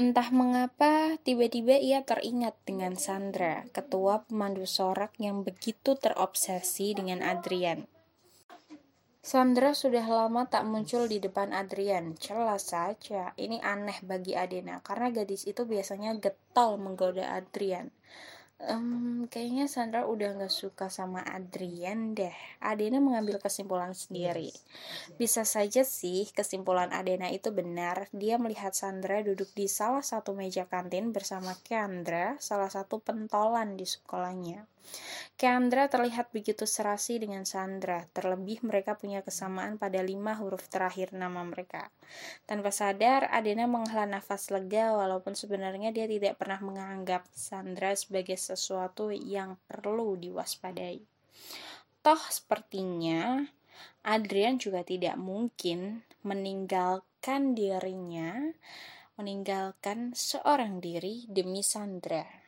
Entah mengapa, tiba-tiba ia teringat dengan Sandra, ketua pemandu sorak yang begitu terobsesi dengan Adrian. Sandra sudah lama tak muncul di depan Adrian. Jelas saja, ini aneh bagi Adena karena gadis itu biasanya getol menggoda Adrian. Um, kayaknya Sandra udah gak suka sama Adrian deh. Adena mengambil kesimpulan sendiri. Bisa saja sih kesimpulan Adena itu benar. Dia melihat Sandra duduk di salah satu meja kantin bersama Kendra, salah satu pentolan di sekolahnya. Kendra terlihat begitu serasi dengan Sandra, terlebih mereka punya kesamaan pada lima huruf terakhir nama mereka. Tanpa sadar, Adena menghela nafas lega walaupun sebenarnya dia tidak pernah menganggap Sandra sebagai sesuatu yang perlu diwaspadai. Toh sepertinya Adrian juga tidak mungkin meninggalkan dirinya, meninggalkan seorang diri demi Sandra.